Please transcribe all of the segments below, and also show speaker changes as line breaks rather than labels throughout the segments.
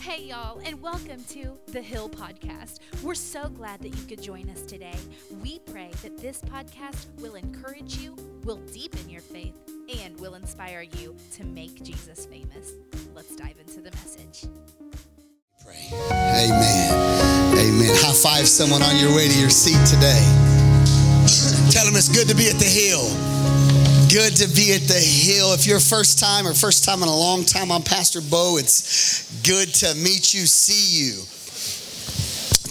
Hey, y'all, and welcome to the Hill Podcast. We're so glad that you could join us today. We pray that this podcast will encourage you, will deepen your faith, and will inspire you to make Jesus famous. Let's dive into the message.
Pray. Amen. Amen. High five someone on your way to your seat today. Tell them it's good to be at the hill. Good to be at the hill. If you're first time or first time in a long time, I'm Pastor Beau. It's good to meet you, see you.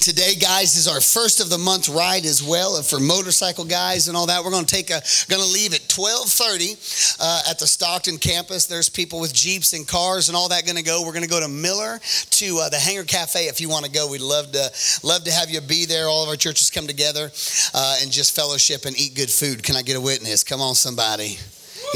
Today, guys, is our first of the month ride as well for motorcycle guys and all that. We're going to take a, going to leave at 12:30 uh, at the Stockton campus. There's people with jeeps and cars and all that going to go. We're going to go to Miller to uh, the Hangar Cafe if you want to go. We'd love to love to have you be there. All of our churches come together uh, and just fellowship and eat good food. Can I get a witness? Come on, somebody.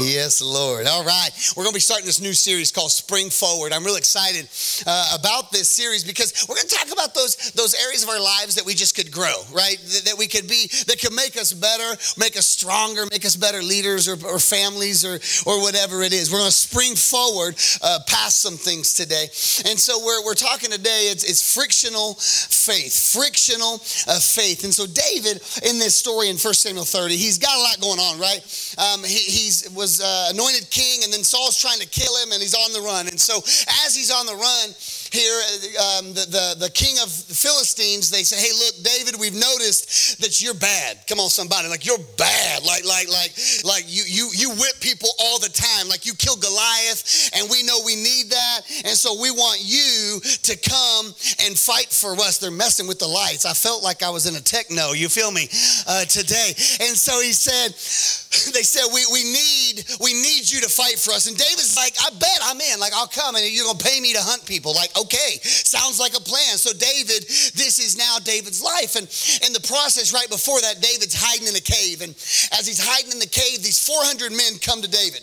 Yes, Lord. All right. We're going to be starting this new series called Spring Forward. I'm really excited uh, about this series because we're going to talk about those, those areas of our lives that we just could grow, right? That, that we could be, that could make us better, make us stronger, make us better leaders or, or families or, or whatever it is. We're going to spring forward uh, past some things today. And so we're, we're talking today, it's, it's frictional faith, frictional uh, faith. And so David, in this story in 1 Samuel 30, he's got a lot going on, right? Um, he, he's was uh, anointed king, and then Saul's trying to kill him, and he's on the run. And so, as he's on the run, here, um, the, the, the king of the Philistines, they say, hey, look, David, we've noticed that you're bad. Come on, somebody. Like, you're bad. Like, like, like, like you, you, you whip people all the time. Like, you kill Goliath, and we know we need that. And so we want you to come and fight for us. They're messing with the lights. I felt like I was in a techno, you feel me, uh, today. And so he said, they said, we, we need, we need you to fight for us. And David's like, I bet I'm in. Like, I'll come and you're going to pay me to hunt people. Like, okay, sounds like a plan. So David, this is now David's life. And in the process, right before that, David's hiding in a cave. And as he's hiding in the cave, these 400 men come to David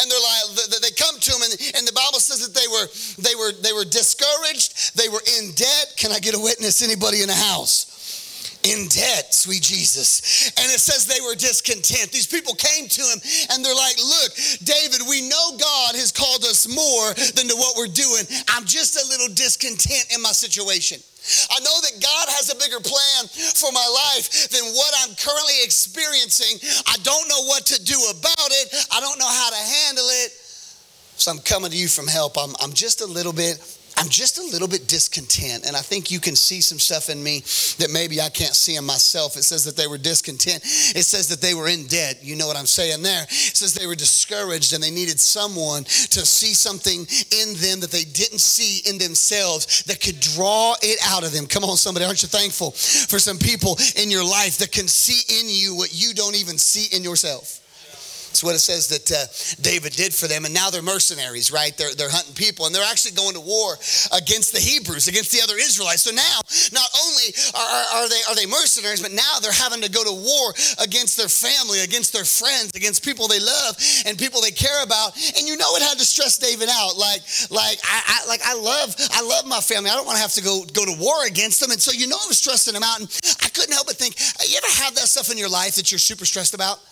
and they're like they come to him and, and the bible says that they were they were they were discouraged they were in debt can i get a witness anybody in the house in debt, sweet Jesus. And it says they were discontent. These people came to him and they're like, Look, David, we know God has called us more than to what we're doing. I'm just a little discontent in my situation. I know that God has a bigger plan for my life than what I'm currently experiencing. I don't know what to do about it, I don't know how to handle it. So I'm coming to you from help. I'm, I'm just a little bit I'm just a little bit discontent. And I think you can see some stuff in me that maybe I can't see in myself. It says that they were discontent. It says that they were in debt. You know what I'm saying there? It says they were discouraged and they needed someone to see something in them that they didn't see in themselves that could draw it out of them. Come on, somebody. Aren't you thankful for some people in your life that can see in you what you don't even see in yourself? That's what it says that uh, David did for them. And now they're mercenaries, right? They're, they're hunting people and they're actually going to war against the Hebrews, against the other Israelites. So now, not only are, are, they, are they mercenaries, but now they're having to go to war against their family, against their friends, against people they love and people they care about. And you know it had to stress David out. Like, like I, I like I love, I love my family. I don't want to have to go, go to war against them. And so you know it was stressing him out. And I couldn't help but think, you ever have that stuff in your life that you're super stressed about?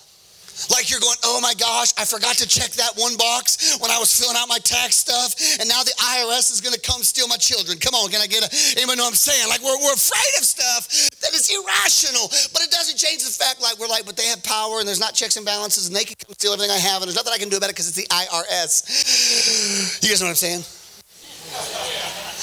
Like you're going, oh my gosh, I forgot to check that one box when I was filling out my tax stuff, and now the IRS is going to come steal my children. Come on, can I get a, anybody know what I'm saying? Like we're, we're afraid of stuff that is irrational, but it doesn't change the fact like we're like, but they have power and there's not checks and balances and they can come steal everything I have and there's nothing I can do about it because it's the IRS. You guys know what I'm saying?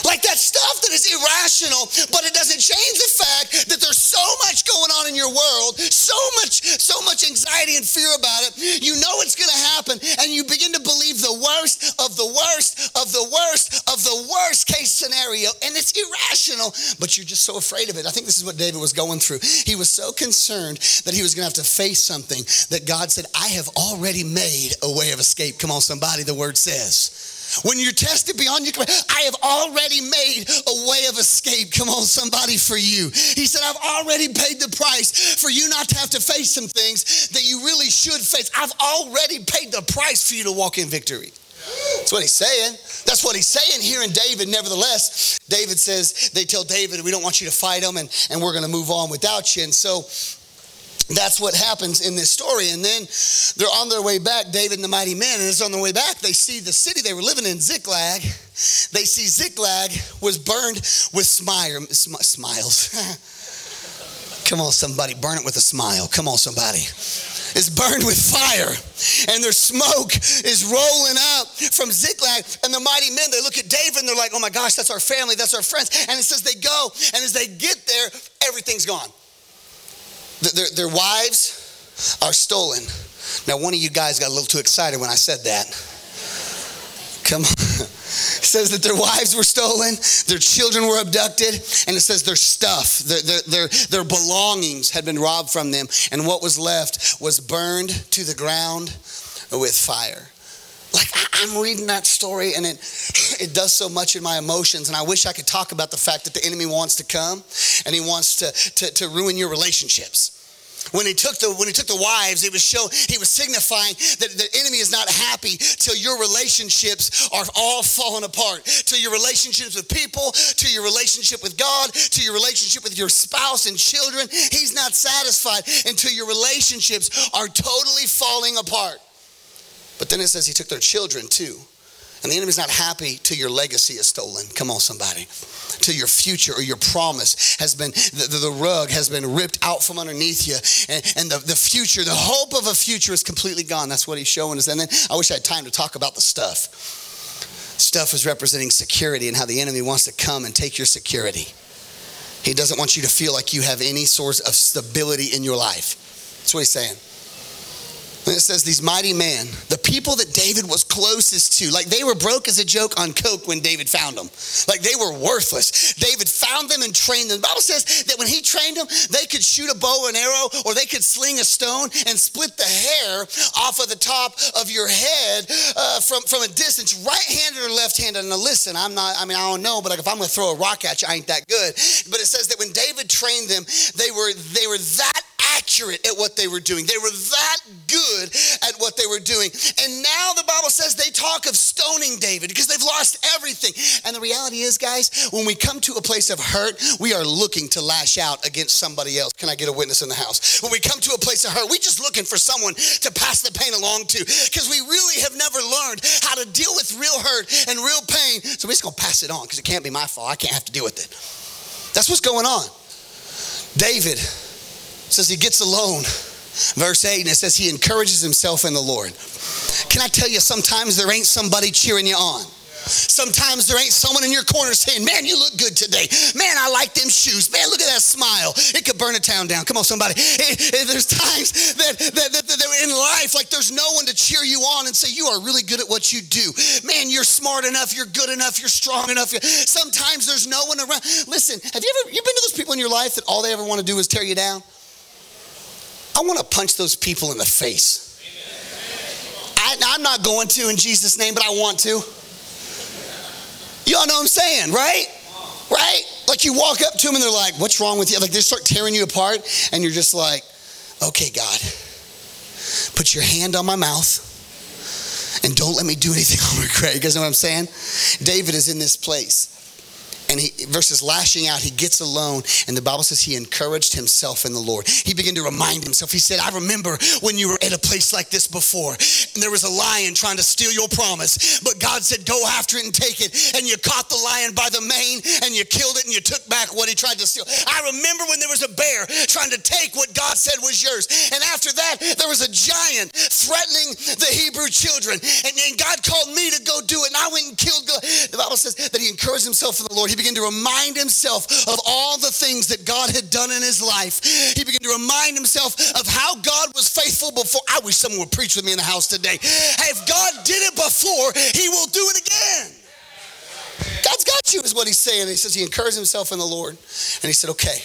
Like that stuff that is irrational, but it doesn't change the fact that there's so much going on in your world, so much, so much anxiety and fear about it. You know it's going to happen, and you begin to believe the worst of the worst of the worst of the worst case scenario, and it's irrational, but you're just so afraid of it. I think this is what David was going through. He was so concerned that he was going to have to face something that God said, I have already made a way of escape. Come on, somebody, the word says. When you're tested beyond your I have already made a way of escape. Come on, somebody, for you. He said, I've already paid the price for you not to have to face some things that you really should face. I've already paid the price for you to walk in victory. That's what he's saying. That's what he's saying here in David. Nevertheless, David says, they tell David, we don't want you to fight them and, and we're going to move on without you. And so That's what happens in this story. And then they're on their way back, David and the mighty men, and as on their way back, they see the city they were living in, Ziklag. They see Ziklag was burned with smire, smiles. Come on, somebody, burn it with a smile. Come on, somebody is burned with fire and their smoke is rolling up from Ziklag and the mighty men they look at David and they're like oh my gosh that's our family that's our friends and it says they go and as they get there everything's gone their, their wives are stolen. Now, one of you guys got a little too excited when I said that. Come on. It says that their wives were stolen, their children were abducted, and it says their stuff, their, their, their, their, belongings had been robbed from them, and what was left was burned to the ground with fire. Like I'm reading that story and it it does so much in my emotions, and I wish I could talk about the fact that the enemy wants to come and he wants to, to, to ruin your relationships. When he took the when he took the wives, it was show he was signifying that the enemy is not happy till your relationships are all falling apart. Till your relationships with people, to your relationship with God, to your relationship with your spouse and children. He's not satisfied until your relationships are totally falling apart. But then it says he took their children too. And the enemy's not happy till your legacy is stolen. Come on, somebody. Till your future or your promise has been, the, the rug has been ripped out from underneath you. And, and the, the future, the hope of a future is completely gone. That's what he's showing us. And then I wish I had time to talk about the stuff. Stuff is representing security and how the enemy wants to come and take your security. He doesn't want you to feel like you have any source of stability in your life. That's what he's saying. And it says these mighty men, the people that David was closest to, like they were broke as a joke on coke when David found them. Like they were worthless. David found them and trained them. The Bible says that when he trained them, they could shoot a bow and arrow or they could sling a stone and split the hair off of the top of your head uh, from, from a distance, right-handed or left-handed. Now listen, I'm not, I mean, I don't know, but like if I'm gonna throw a rock at you, I ain't that good. But it says that when David trained them, they were, they were that accurate at what they were doing. They were that good at what they were doing. And now the Bible says they talk of stoning David because they've lost everything. And the reality is, guys, when we come to a place of hurt, we are looking to lash out against somebody else. Can I get a witness in the house? When we come to a place of hurt, we're just looking for someone to pass the pain along to because we really have never learned how to deal with real hurt and real pain. So we're just going to pass it on because it can't be my fault. I can't have to deal with it. That's what's going on. David says he gets alone. Verse 8, and it says he encourages himself in the Lord. Can I tell you, sometimes there ain't somebody cheering you on. Sometimes there ain't someone in your corner saying, Man, you look good today. Man, I like them shoes. Man, look at that smile. It could burn a town down. Come on, somebody. There's times that, that, that, that in life, like there's no one to cheer you on and say, You are really good at what you do. Man, you're smart enough. You're good enough. You're strong enough. Sometimes there's no one around. Listen, have you ever you been to those people in your life that all they ever want to do is tear you down? I want to punch those people in the face. I, am not going to in Jesus' name, but I want to. Y'all know what I'm saying, right? Right? Like you walk up to them and they're like, What's wrong with you? Like they start tearing you apart, and you're just like, Okay, God, put your hand on my mouth and don't let me do anything I'll regret. You guys know what I'm saying? David is in this place and he versus lashing out, he gets alone, and the Bible says he encouraged himself in the Lord. He began to remind himself. He said, I remember when you were at a place like this before, and there was a lion trying to steal your promise, but God said, Go after it and take it. And you caught the lion by the mane and you killed it and you took back what he tried to steal. I remember when there was a bear trying to take what God said was yours. And after that, there was a giant threatening the Hebrew children. And, and God called me to go do it, and I went and killed God. The Bible says that he encouraged himself in the Lord. He began to remind himself of all the things that God had done in his life. He began to remind himself of how God was faithful before. I wish someone would preach with me in the house today. If God did it before, he will do it again. God's got you, is what he's saying. He says he encouraged himself in the Lord. And he said, okay,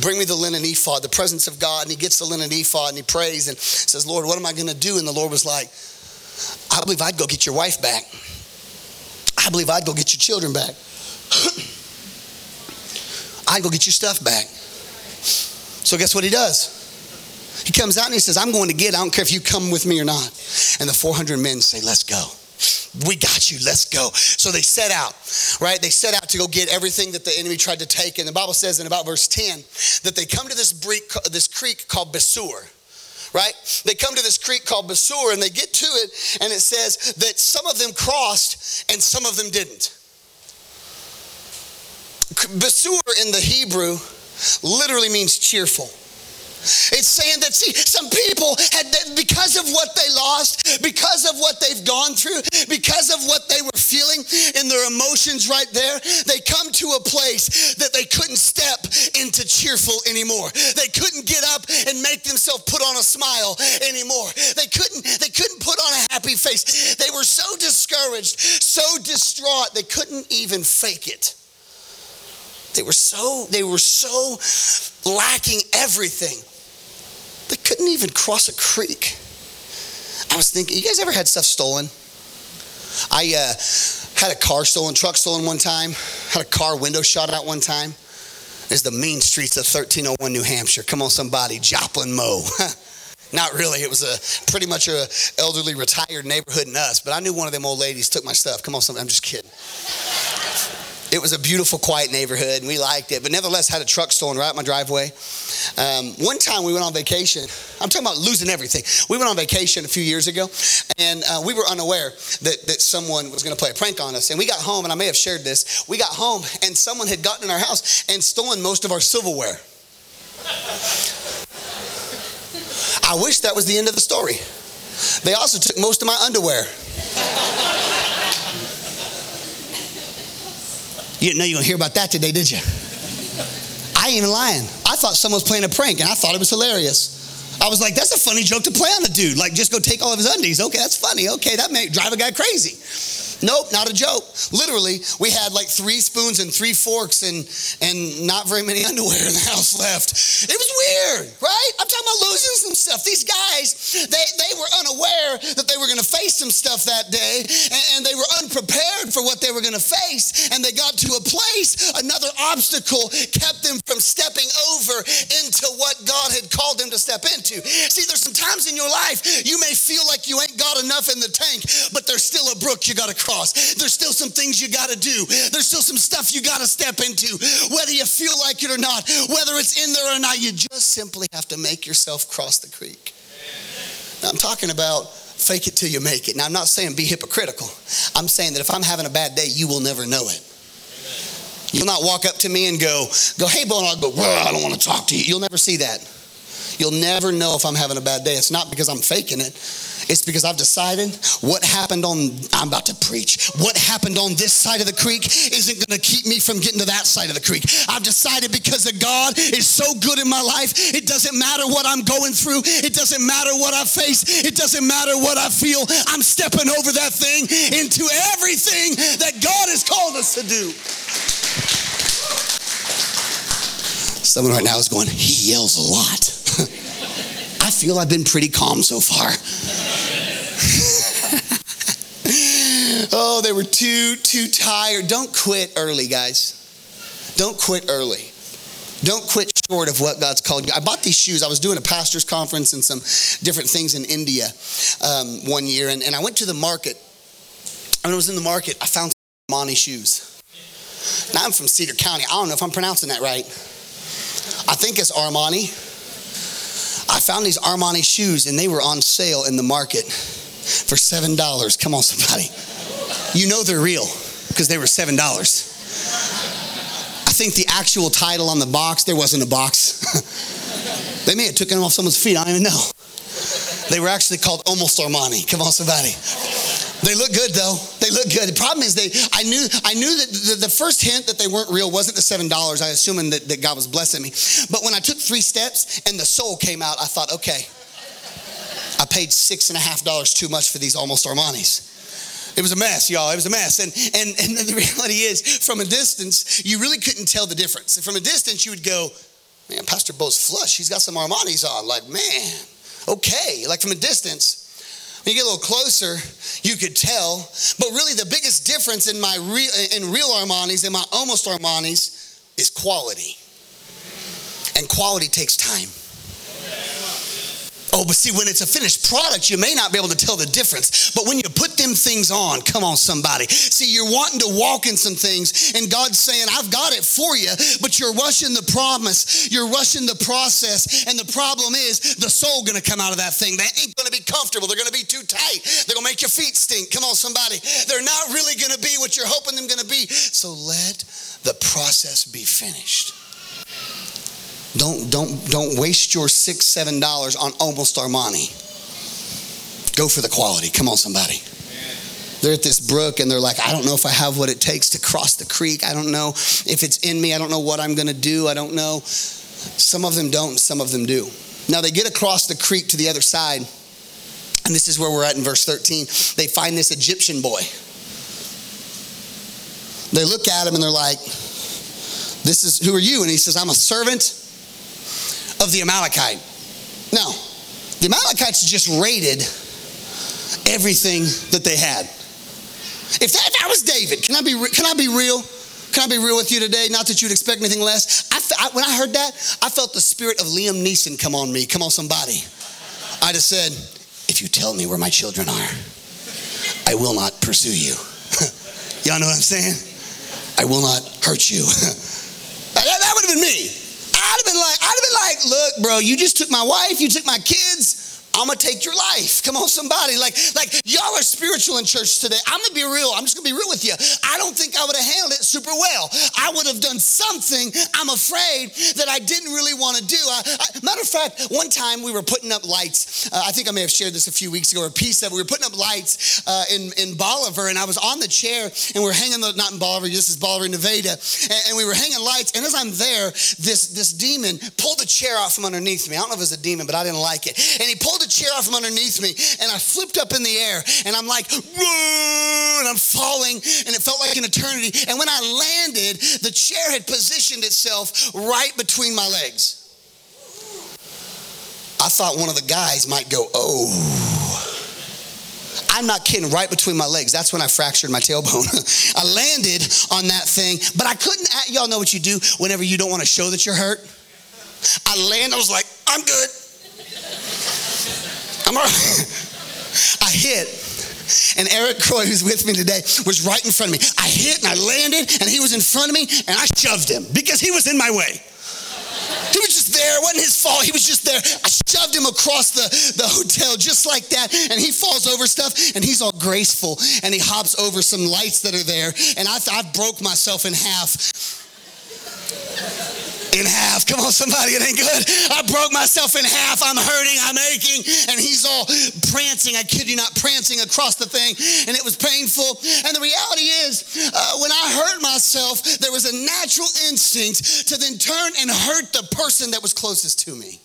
bring me the linen ephod, the presence of God. And he gets the linen ephod and he prays and says, Lord, what am I going to do? And the Lord was like, I believe I'd go get your wife back. I believe I'd go get your children back. I go get your stuff back. So guess what he does? He comes out and he says, I'm going to get, I don't care if you come with me or not. And the 400 men say, Let's go. We got you. Let's go. So they set out, right? They set out to go get everything that the enemy tried to take. And the Bible says in about verse 10 that they come to this, creek, this creek called Besor right? They come to this creek called Besor and they get to it, and it says that some of them crossed and some of them didn't. Besor in the Hebrew literally means cheerful. It's saying that, see, some people had, because of what they lost, because of what they've gone through, because of what they were feeling in their emotions right there, they come to a place that they couldn't step into cheerful anymore. They couldn't get up and make themselves put on a smile anymore. They couldn't, they couldn't put on a happy face. They were so discouraged, so distraught, they couldn't even fake it. They were so, they were so lacking everything. They couldn't even cross a creek. I was thinking, you guys ever had stuff stolen? I uh, had a car stolen, truck stolen one time, had a car window shot out one time. There's the mean streets of 1301 New Hampshire. Come on, somebody, Joplin Mo. Not really. It was a pretty much a elderly retired neighborhood in us, but I knew one of them old ladies took my stuff. Come on, somebody. I'm just kidding. It was a beautiful, quiet neighborhood, and we liked it. But nevertheless, had a truck stolen right at my driveway. Um, one time we went on vacation. I'm talking about losing everything. We went on vacation a few years ago, and uh, we were unaware that, that someone was going to play a prank on us. And we got home, and I may have shared this. We got home, and someone had gotten in our house and stolen most of our silverware. I wish that was the end of the story. They also took most of my underwear. You didn't know you were going to hear about that today, did you? I ain't even lying. I thought someone was playing a prank and I thought it was hilarious. I was like, that's a funny joke to play on the dude. Like, just go take all of his undies. Okay, that's funny. Okay, that may drive a guy crazy. Nope, not a joke. Literally, we had like three spoons and three forks and and not very many underwear in the house left. It was weird, right? I'm talking about losing some stuff. These guys, they, they were unaware that they were going to face some stuff that day, and, and they were unprepared for what they were going to face, and they got to a place, another obstacle kept them from stepping over into what God had called them to step into. See, there's some times in your life you may feel like you ain't got enough in the tank, but there's still a brook you got to cross. There's still some things you got to do. There's still some stuff you got to step into, whether you feel like it or not, whether it's in there or not. You just simply have to make yourself cross the creek. Now, I'm talking about fake it till you make it. Now, I'm not saying be hypocritical. I'm saying that if I'm having a bad day, you will never know it. You'll not walk up to me and go, go, hey, Beau, and I'll go, I don't want to talk to you. You'll never see that. You'll never know if I'm having a bad day. It's not because I'm faking it. It's because I've decided what happened on, I'm about to preach, what happened on this side of the creek isn't going to keep me from getting to that side of the creek. I've decided because of God is so good in my life, it doesn't matter what I'm going through, it doesn't matter what I face, it doesn't matter what I feel. I'm stepping over that thing into everything that God has called us to do. Someone right now is going, he yells a lot. I feel I've been pretty calm so far. oh, they were too, too tired. Don't quit early, guys. Don't quit early. Don't quit short of what God's called you. I bought these shoes. I was doing a pastor's conference and some different things in India um, one year, and, and I went to the market. When I was in the market, I found some Armani shoes. Now I'm from Cedar County. I don't know if I'm pronouncing that right. I think it's Armani. I found these Armani shoes and they were on sale in the market for $7. Come on, somebody. You know they're real because they were $7. I think the actual title on the box, there wasn't a box. they may have taken them off someone's feet. I don't even know. They were actually called Almost Armani. Come on, somebody. They look good though. They look good. The problem is they I knew I knew that the, the first hint that they weren't real wasn't the seven dollars. I assuming that, that God was blessing me. But when I took three steps and the sole came out, I thought, okay, I paid six and a half dollars too much for these almost Armani's. It was a mess, y'all. It was a mess. And, and, and the reality is, from a distance, you really couldn't tell the difference. From a distance, you would go, man, Pastor Beau's flush. He's got some Armani's on. Like, man, okay. Like from a distance, when you get a little closer, you could tell. But really, the biggest difference in my real, in real Armani's and my almost Armani's is quality. And quality takes time. Oh, but see, when it's a finished product, you may not be able to tell the difference. But when you put them things on, come on, somebody. See, you're wanting to walk in some things, and God's saying, I've got it for you, but you're rushing the promise, you're rushing the process, and the problem is the soul gonna come out of that thing. They ain't gonna be comfortable, they're gonna be too tight, they're gonna make your feet stink. Come on, somebody. They're not really gonna be what you're hoping them gonna be. So let the process be finished. Don't, don't, don't waste your six, seven dollars on almost Armani. Go for the quality. Come on, somebody. They're at this brook and they're like, I don't know if I have what it takes to cross the creek. I don't know if it's in me. I don't know what I'm going to do. I don't know. Some of them don't, some of them do. Now they get across the creek to the other side, and this is where we're at in verse 13. They find this Egyptian boy. They look at him and they're like, This is who are you? And he says, I'm a servant of the Amalekite. Now, the Amalekites just raided everything that they had. If that, if that was David, can I be can I be real? Can I be real with you today? Not that you'd expect anything less. I, I, when I heard that, I felt the spirit of Liam Neeson come on me. Come on, somebody. I just said, if you tell me where my children are, I will not pursue you. Y'all know what I'm saying? I will not hurt you. that, that would have been me. I'd have been like, I'd have been like, look, bro, you just took my wife, you took my kids. I'm gonna take your life. Come on, somebody. Like, like y'all are spiritual in church today. I'm gonna be real. I'm just gonna be real with you. I don't think I would have handled it super well. I would have done something. I'm afraid that I didn't really want to do. I, I, matter of fact, one time we were putting up lights. Uh, I think I may have shared this a few weeks ago, or a piece of it. We were putting up lights uh, in in Bolivar, and I was on the chair, and we are hanging the not in Bolivar. This is Bolivar, Nevada, and, and we were hanging lights. And as I'm there, this this demon pulled the chair out from underneath me. I don't know if it was a demon, but I didn't like it. And he pulled the chair out from underneath me, and I flipped up in the air, and I'm like, and I'm falling, and it felt like an eternity. And when I landed, the chair had positioned itself right between my legs. I thought one of the guys might go, oh. I'm not kidding, right between my legs. That's when I fractured my tailbone. I landed on that thing, but I couldn't. Y'all know what you do whenever you don't want to show that you're hurt? I land, I was like, I'm good. I'm. I hit. And Eric Croy, who's with me today, was right in front of me. I hit and I landed, and he was in front of me, and I shoved him because he was in my way. He was just there. It wasn't his fault. He was just there. I shoved him across the, the hotel just like that. And he falls over stuff and he's all graceful and he hops over some lights that are there. And I, I broke myself in half in half. Come on, somebody, it ain't good. I broke myself in half. I'm hurting, I'm aching, and he's all prancing. I kid you not, prancing across the thing, and it was painful. And the reality is, uh, when I hurt myself, there was a natural instinct to then turn and hurt the person that was closest to me.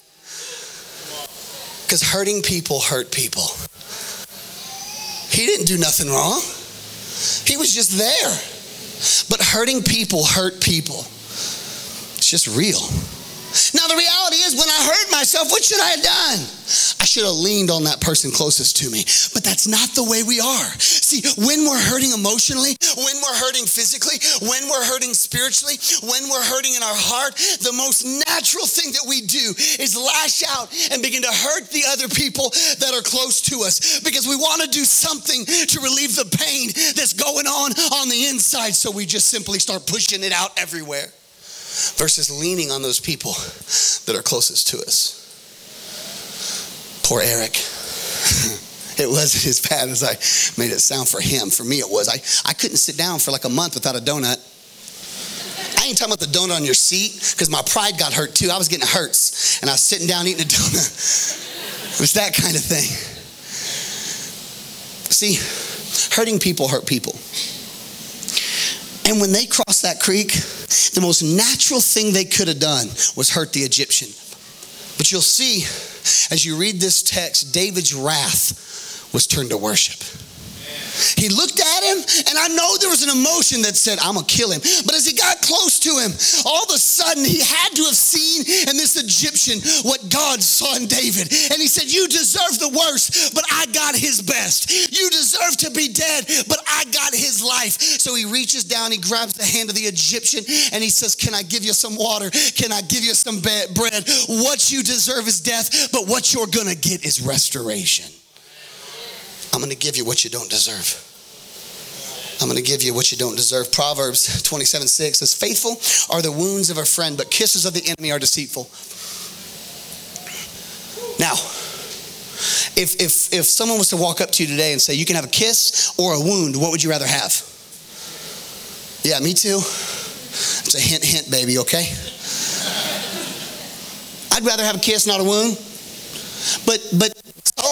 Because hurting people hurt people. He didn't do nothing wrong. He was just there. But hurting people hurt people. It's just real. Now, the reality is, when I hurt myself, what should I have done? I should have leaned on that person closest to me. But that's not the way we are. See, when we're hurting emotionally, when we're hurting physically, when we're hurting spiritually, when we're hurting in our heart, the most natural thing that we do is lash out and begin to hurt the other people that are close to us because we want to do something to relieve the pain that's going on on the inside. So we just simply start pushing it out everywhere versus leaning on those people that are closest to us. Poor Eric. it wasn't as bad as I made it sound for him. For me, it was. I, I couldn't sit down for like a month without a donut. I ain't talking about the donut on your seat because my pride got hurt too. I was getting hurts and I was sitting down eating a donut. it was that kind of thing. See, hurting people hurt people. And when they crossed that creek, the most natural thing they could have done was hurt the Egyptian. But you'll see as you read this text, David's wrath was turned to worship. He looked at him, and I know there was an emotion that said, I'm gonna kill him. But as he got close to him, all of a sudden he had to have seen in this Egyptian what God saw in David. And he said, You deserve the worst, but I got his best. You deserve to be dead, but I got his life. So he reaches down, he grabs the hand of the Egyptian, and he says, Can I give you some water? Can I give you some bread? What you deserve is death, but what you're gonna get is restoration. I'm going to give you what you don't deserve. I'm going to give you what you don't deserve. Proverbs 27 6 says, Faithful are the wounds of a friend, but kisses of the enemy are deceitful. Now, if, if, if someone was to walk up to you today and say, You can have a kiss or a wound, what would you rather have? Yeah, me too. It's a hint, hint, baby, okay? I'd rather have a kiss, not a wound. But, but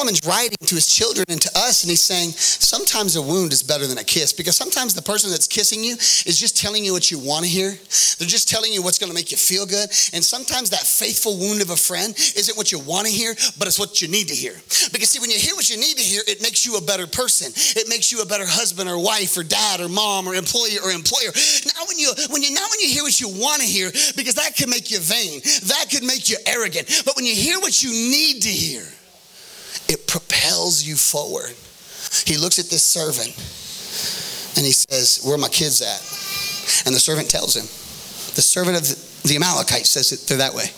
Solomon's writing to his children and to us, and he's saying sometimes a wound is better than a kiss because sometimes the person that's kissing you is just telling you what you want to hear. They're just telling you what's going to make you feel good. And sometimes that faithful wound of a friend isn't what you want to hear, but it's what you need to hear. Because see, when you hear what you need to hear, it makes you a better person. It makes you a better husband or wife or dad or mom or employee or employer. Now when you when you now when you hear what you want to hear, because that can make you vain, that could make you arrogant. But when you hear what you need to hear, it propels you forward. He looks at this servant and he says, Where are my kids at? And the servant tells him. The servant of the Amalekite says it, they're that way.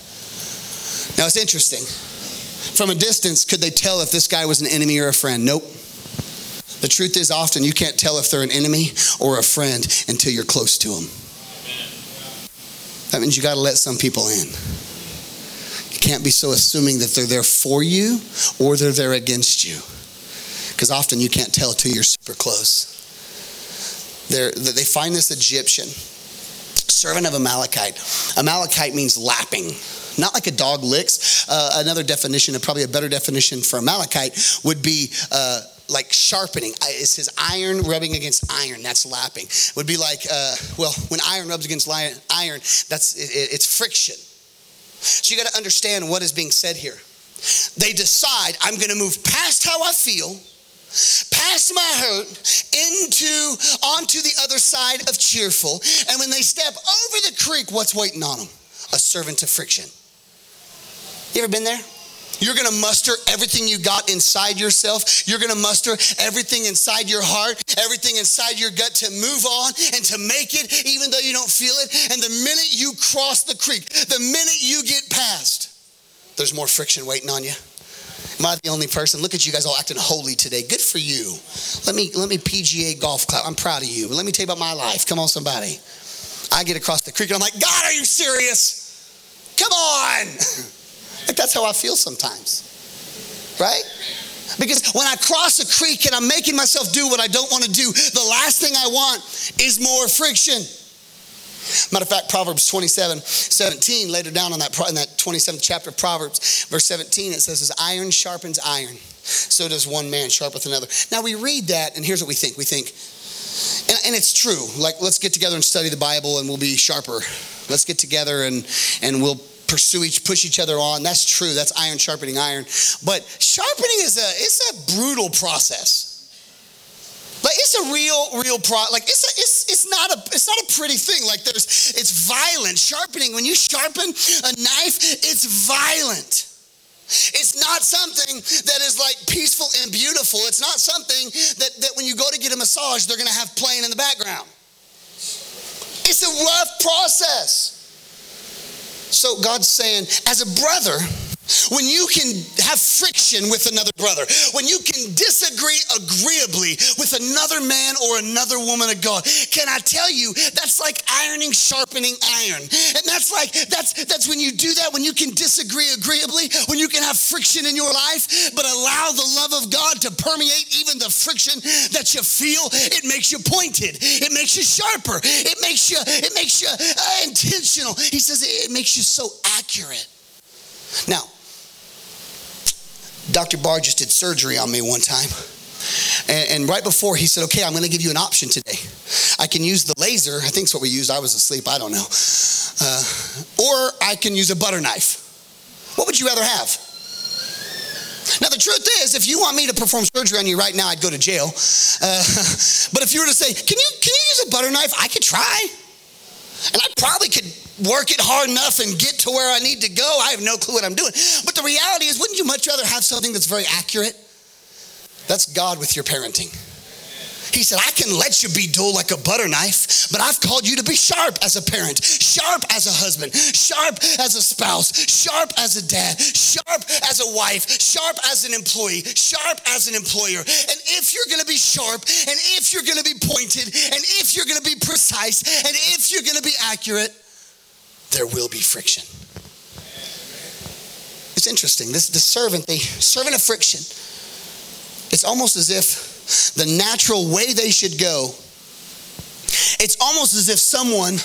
Now it's interesting. From a distance, could they tell if this guy was an enemy or a friend? Nope. The truth is, often you can't tell if they're an enemy or a friend until you're close to them. That means you got to let some people in can't be so assuming that they're there for you or they're there against you. Because often you can't tell till you're super close. They're, they find this Egyptian, servant of Amalekite. Amalekite means lapping. Not like a dog licks. Uh, another definition, and probably a better definition for Amalekite, would be uh, like sharpening. It says iron rubbing against iron. That's lapping. Would be like, uh, well, when iron rubs against iron, that's it, it's friction. So you got to understand what is being said here. They decide, I'm going to move past how I feel, past my hurt, into onto the other side of cheerful. And when they step over the creek, what's waiting on them? A servant of friction. You ever been there? You're going to muster everything you got inside yourself. You're going to muster everything inside your heart, everything inside your gut to move on and to make it, even though you don't feel it. And the minute you cross the creek, the minute you get past, there's more friction waiting on you. Am I the only person? Look at you guys all acting holy today. Good for you. Let me let me PGA golf clap. I'm proud of you. Let me tell you about my life. Come on, somebody. I get across the creek and I'm like, God, are you serious? Come on. Like that's how I feel sometimes. Right? Because when I cross a creek and I'm making myself do what I don't want to do, the last thing I want is more friction. Matter of fact, Proverbs 27, 17, later down on that, in that 27th chapter of Proverbs, verse 17, it says, as iron sharpens iron, so does one man sharpeth another. Now we read that, and here's what we think. We think, and, and it's true, like let's get together and study the Bible and we'll be sharper. Let's get together and, and we'll pursue each push each other on. That's true. That's iron sharpening iron. But sharpening is a it's a brutal process. Like it's a real real pro like it's a, it's it's not a it's not a pretty thing. Like there's it's violent. Sharpening when you sharpen a knife it's violent. It's not something that is like peaceful and beautiful. It's not something that that when you go to get a massage they're going to have playing in the background. It's a rough process so God's saying, as a brother, when you can have friction with another brother, when you can disagree agreeably with another man or another woman of God, can I tell you that's like ironing, sharpening iron. And that's like, that's that's when you do that, when you can disagree agreeably, when you can have friction in your life, but allow the love of God to permeate even the friction that you feel, it makes you pointed, it makes you sharper, it makes you, it makes you uh, intentional. He says it makes you so accurate. Now, Dr. Barr just did surgery on me one time. And, and, right before he said, okay, I'm going to give you an option today. I can use the laser. I think it's what we used. I was asleep. I don't know. Uh, or I can use a butter knife. What would you rather have? Now, the truth is, if you want me to perform surgery on you right now, I'd go to jail. Uh, but if you were to say, can you, can you use a butter knife? I could try. And I probably could work it hard enough and get to where I need to go. I have no clue what I'm doing. But the reality is, wouldn't you much rather have something that's very accurate? That's God with your parenting. He said, I can let you be dull like a butter knife, but I've called you to be sharp as a parent, sharp as a husband, sharp as a spouse, sharp as a dad, sharp as a wife, sharp as an employee, sharp as an employer. And if you're gonna be sharp, and if you're gonna be pointed, and if you're gonna be precise, and if you're gonna be accurate, there will be friction. It's interesting. This the servant, the servant of friction. It's almost as if the natural way they should go, it's almost as if someone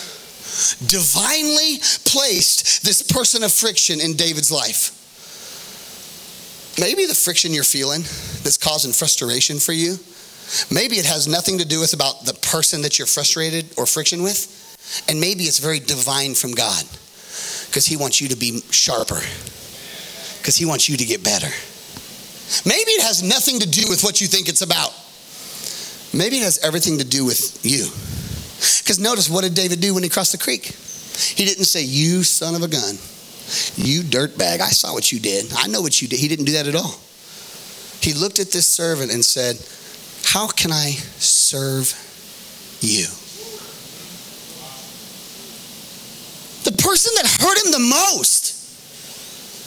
divinely placed this person of friction in David's life. Maybe the friction you're feeling that's causing frustration for you, maybe it has nothing to do with about the person that you're frustrated or friction with, and maybe it's very divine from God because he wants you to be sharper, because he wants you to get better. Maybe it has nothing to do with what you think it's about. Maybe it has everything to do with you. Because notice what did David do when he crossed the creek? He didn't say, You son of a gun, you dirtbag, I saw what you did. I know what you did. He didn't do that at all. He looked at this servant and said, How can I serve you? Person that hurt him the most,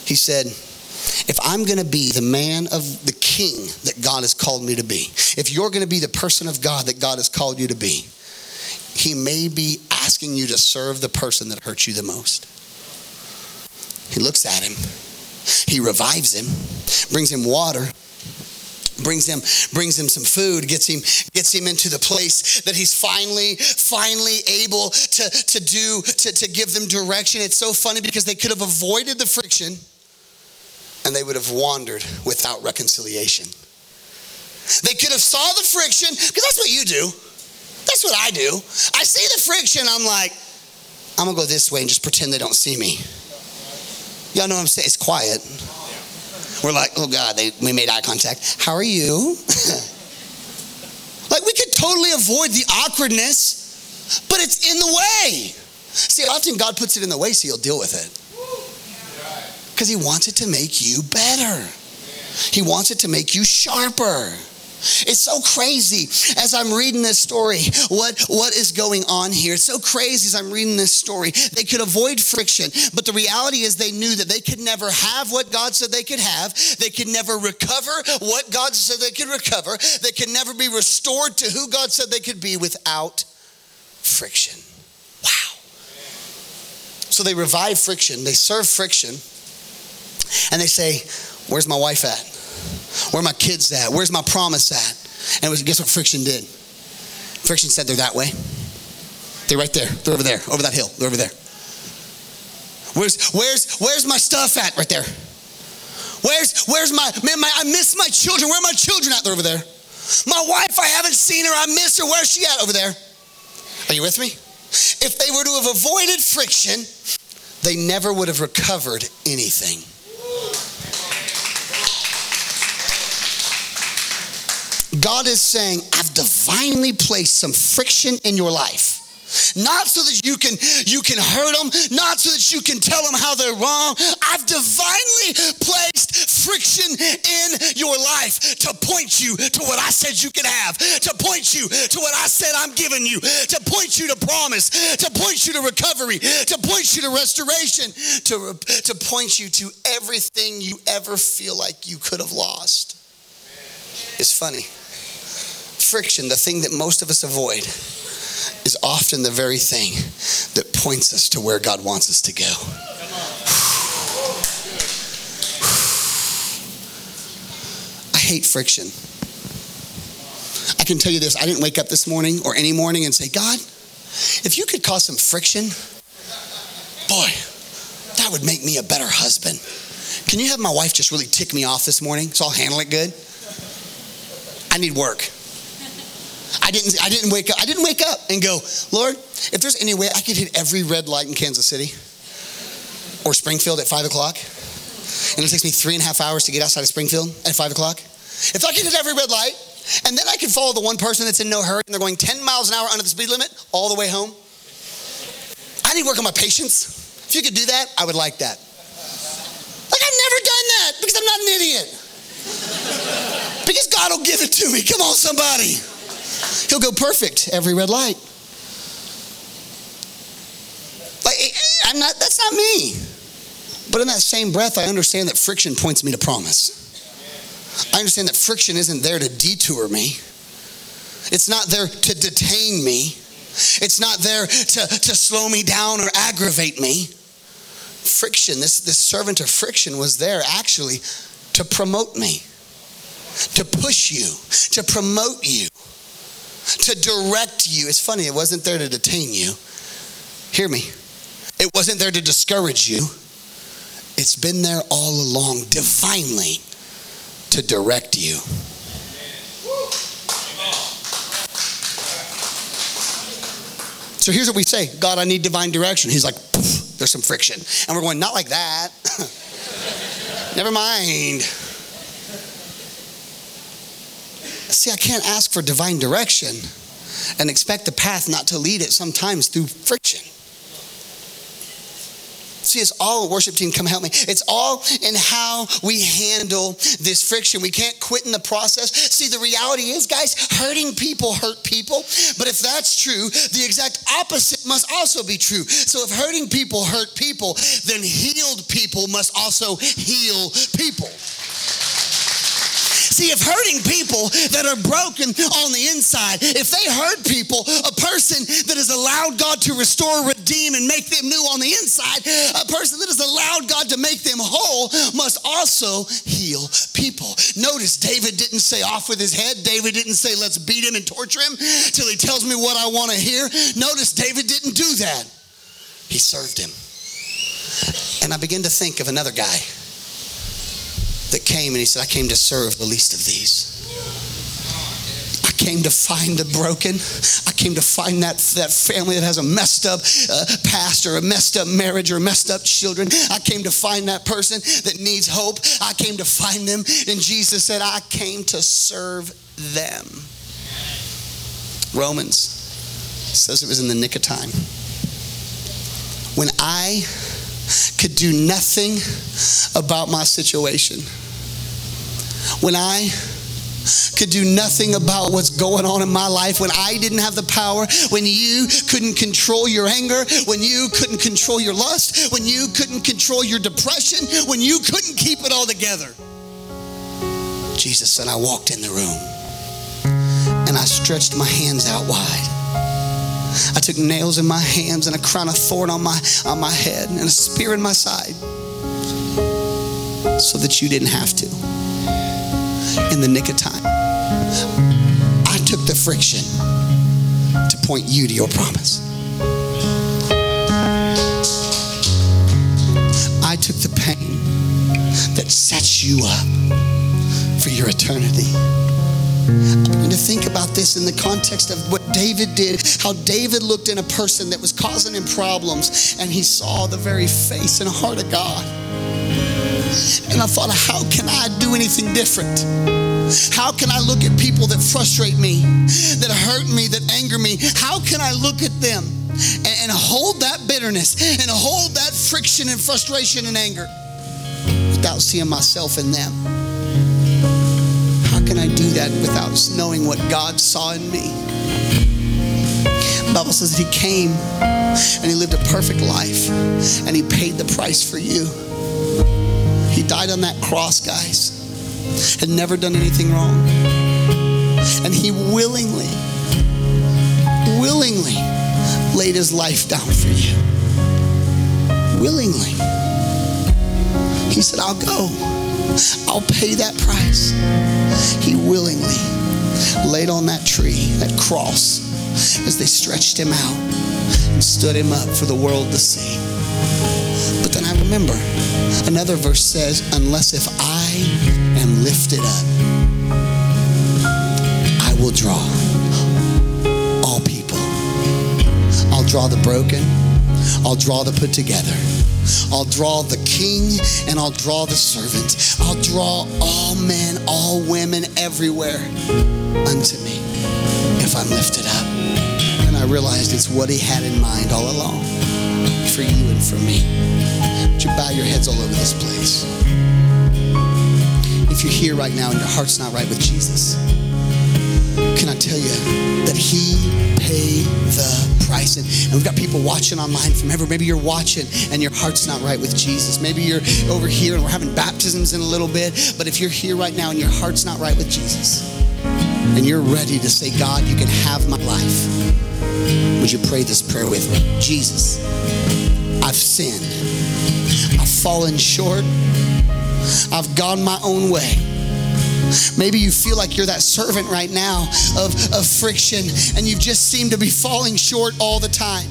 he said, if I'm going to be the man of the king that God has called me to be, if you're going to be the person of God that God has called you to be, he may be asking you to serve the person that hurts you the most. He looks at him, he revives him, brings him water, brings him brings him some food gets him gets him into the place that he's finally finally able to to do to, to give them direction it's so funny because they could have avoided the friction and they would have wandered without reconciliation. They could have saw the friction, because that's what you do. That's what I do. I see the friction, I'm like, I'm gonna go this way and just pretend they don't see me. Y'all know what I'm saying? It's quiet. We're like, oh God, they, we made eye contact. How are you? like we could totally avoid the awkwardness, but it's in the way. See, often God puts it in the way so you'll deal with it. Because he wants it to make you better. He wants it to make you sharper. It's so crazy as I'm reading this story, what, what is going on here. It's so crazy as I'm reading this story. They could avoid friction, but the reality is they knew that they could never have what God said they could have. They could never recover what God said they could recover. They could never be restored to who God said they could be without friction. Wow. So they revive friction, they serve friction and they say, Where's my wife at? Where my kids at? Where's my promise at? And was, guess what friction did? Friction said they're that way. They're right there. They're over there, over that hill. They're over there. Where's where's where's my stuff at? Right there. Where's where's my man? My, I miss my children. Where are my children at? They're over there. My wife, I haven't seen her. I miss her. Where's she at? Over there. Are you with me? If they were to have avoided friction, they never would have recovered anything. God is saying, I've divinely placed some friction in your life. Not so that you can you can hurt them, not so that you can tell them how they're wrong. I've divinely placed friction in your life to point you to what I said you could have, to point you to what I said I'm giving you, to point you to promise, to point you to recovery, to point you to restoration, to, to point you to everything you ever feel like you could have lost. It's funny friction, the thing that most of us avoid, is often the very thing that points us to where God wants us to go. I hate friction. I can tell you this I didn't wake up this morning or any morning and say, God, if you could cause some friction, boy, that would make me a better husband. Can you have my wife just really tick me off this morning so I'll handle it good? I need work. I didn't, I didn't wake up. I didn't wake up and go, Lord, if there's any way I could hit every red light in Kansas City or Springfield at five o'clock, and it takes me three and a half hours to get outside of Springfield at five o'clock, if I can hit every red light, and then I can follow the one person that's in no hurry and they're going 10 miles an hour under the speed limit all the way home, I need to work on my patience. If you could do that, I would like that. Like, I've never done that because I'm not an idiot. Because God will give it to me. Come on, somebody. He'll go perfect every red light. Like, eh, eh, I'm not, that's not me. But in that same breath, I understand that friction points me to promise. I understand that friction isn't there to detour me. It's not there to detain me. It's not there to, to slow me down or aggravate me. Friction, this, this servant of friction was there actually to promote me, to push you, to promote you, to direct you. It's funny, it wasn't there to detain you. Hear me. It wasn't there to discourage you. It's been there all along, divinely, to direct you. So here's what we say God, I need divine direction. He's like, there's some friction. And we're going, not like that. Never mind. See, I can't ask for divine direction and expect the path not to lead it sometimes through friction. See, it's all, worship team, come help me. It's all in how we handle this friction. We can't quit in the process. See, the reality is, guys, hurting people hurt people. But if that's true, the exact opposite must also be true. So if hurting people hurt people, then healed people must also heal people. See, if hurting people that are broken on the inside, if they hurt people, a person that has allowed God to restore, redeem, and make them new on the inside, a person that has allowed God to make them whole must also heal people. Notice David didn't say off with his head. David didn't say let's beat him and torture him till he tells me what I want to hear. Notice David didn't do that. He served him. And I begin to think of another guy that came and he said, I came to serve the least of these. I came to find the broken. I came to find that, that family that has a messed up uh, past or a messed up marriage or messed up children. I came to find that person that needs hope. I came to find them. And Jesus said, I came to serve them. Romans says it was in the nick of time. When I could do nothing about my situation when I could do nothing about what's going on in my life, when I didn't have the power, when you couldn't control your anger, when you couldn't control your lust, when you couldn't control your depression, when you couldn't keep it all together. Jesus said, I walked in the room and I stretched my hands out wide. I took nails in my hands and a crown of thorn on my, on my head and a spear in my side so that you didn't have to in the nick of time. I took the friction to point you to your promise. I took the pain that sets you up for your eternity. And to think about this in the context of what David did, how David looked in a person that was causing him problems, and he saw the very face and heart of God. And I thought, how can I do anything different? How can I look at people that frustrate me, that hurt me, that anger me? How can I look at them and, and hold that bitterness and hold that friction and frustration and anger without seeing myself in them? How can I do that without knowing what God saw in me? The Bible says that he came and he lived a perfect life and he paid the price for you. Died on that cross, guys had never done anything wrong. And he willingly, willingly laid his life down for you. Willingly. He said, I'll go. I'll pay that price. He willingly laid on that tree, that cross, as they stretched him out and stood him up for the world to see. Remember another verse says, Unless if I am lifted up, I will draw all people. I'll draw the broken, I'll draw the put together, I'll draw the king and I'll draw the servant. I'll draw all men, all women, everywhere unto me if I'm lifted up. And I realized it's what he had in mind all along for you and for me. You bow your heads all over this place? If you're here right now and your heart's not right with Jesus, can I tell you that he paid the price? And, and we've got people watching online from everywhere. Maybe you're watching and your heart's not right with Jesus. Maybe you're over here and we're having baptisms in a little bit. But if you're here right now and your heart's not right with Jesus, and you're ready to say, God, you can have my life, would you pray this prayer with me? Jesus, I've sinned. I've fallen short. I've gone my own way. Maybe you feel like you're that servant right now of, of friction and you just seem to be falling short all the time.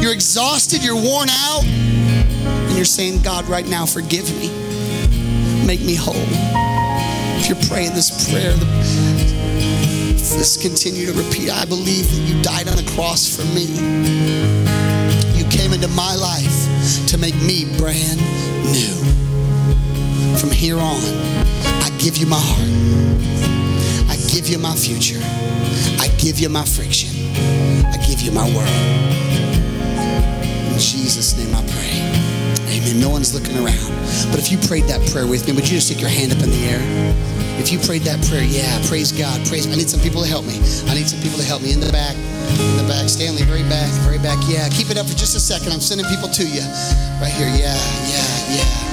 You're exhausted, you're worn out, and you're saying, God, right now, forgive me. Make me whole. If you're praying this prayer, let's continue to repeat. I believe that you died on a cross for me. You came into my life to make me brand new. From here on, I give you my heart. I give you my future. I give you my friction. I give you my world. In Jesus' name I pray. Amen. No one's looking around. But if you prayed that prayer with me, would you just stick your hand up in the air? If you prayed that prayer, yeah, praise God. Praise. I need some people to help me. I need some people to help me in the back. In the back, Stanley, very back, very back. Yeah, keep it up for just a second. I'm sending people to you. Right here. Yeah, yeah, yeah.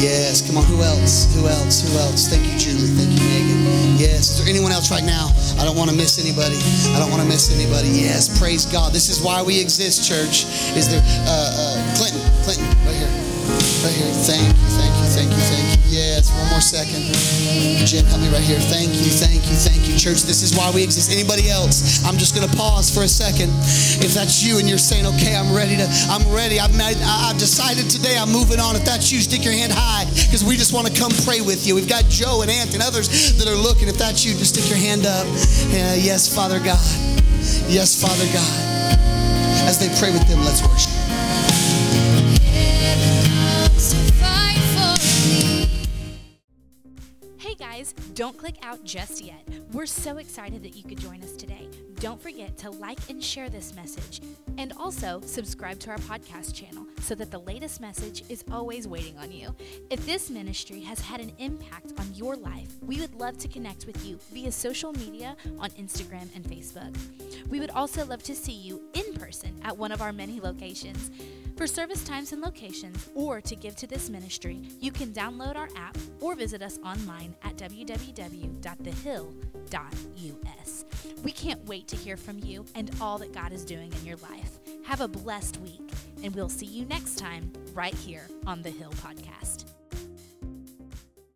Yes, come on. Who else? Who else? Who else? Thank you, Julie. Thank you, Megan. Yes. Is there anyone else right now? I don't want to miss anybody. I don't want to miss anybody. Yes. Praise God. This is why we exist, church. Is there uh, uh, Clinton? Clinton, right here. Right here. Thank you. Thank you. Thank you. Thank you. Yes. One more second. Jen, help me right here. Thank you. Thank you. Thank you, church. This is why we exist. Anybody else? I'm just going to pause for a second. If that's you and you're saying, okay, I'm ready to, I'm ready. I've, made, I've decided today I'm moving on. If that's you, stick your hand high because we just want to come pray with you. We've got Joe and Ant and others that are looking. If that's you, just stick your hand up. Uh, yes, Father God. Yes, Father God. As they pray with them, let's worship.
Don't click out just yet. We're so excited that you could join us today. Don't forget to like and share this message. And also subscribe to our podcast channel so that the latest message is always waiting on you. If this ministry has had an impact on your life, we would love to connect with you via social media on Instagram and Facebook. We would also love to see you in person at one of our many locations. For service times and locations, or to give to this ministry, you can download our app or visit us online at www.thehill.us. We can't wait to hear from you and all that God is doing in your life. Have a blessed week, and we'll see you next time right here on the Hill Podcast.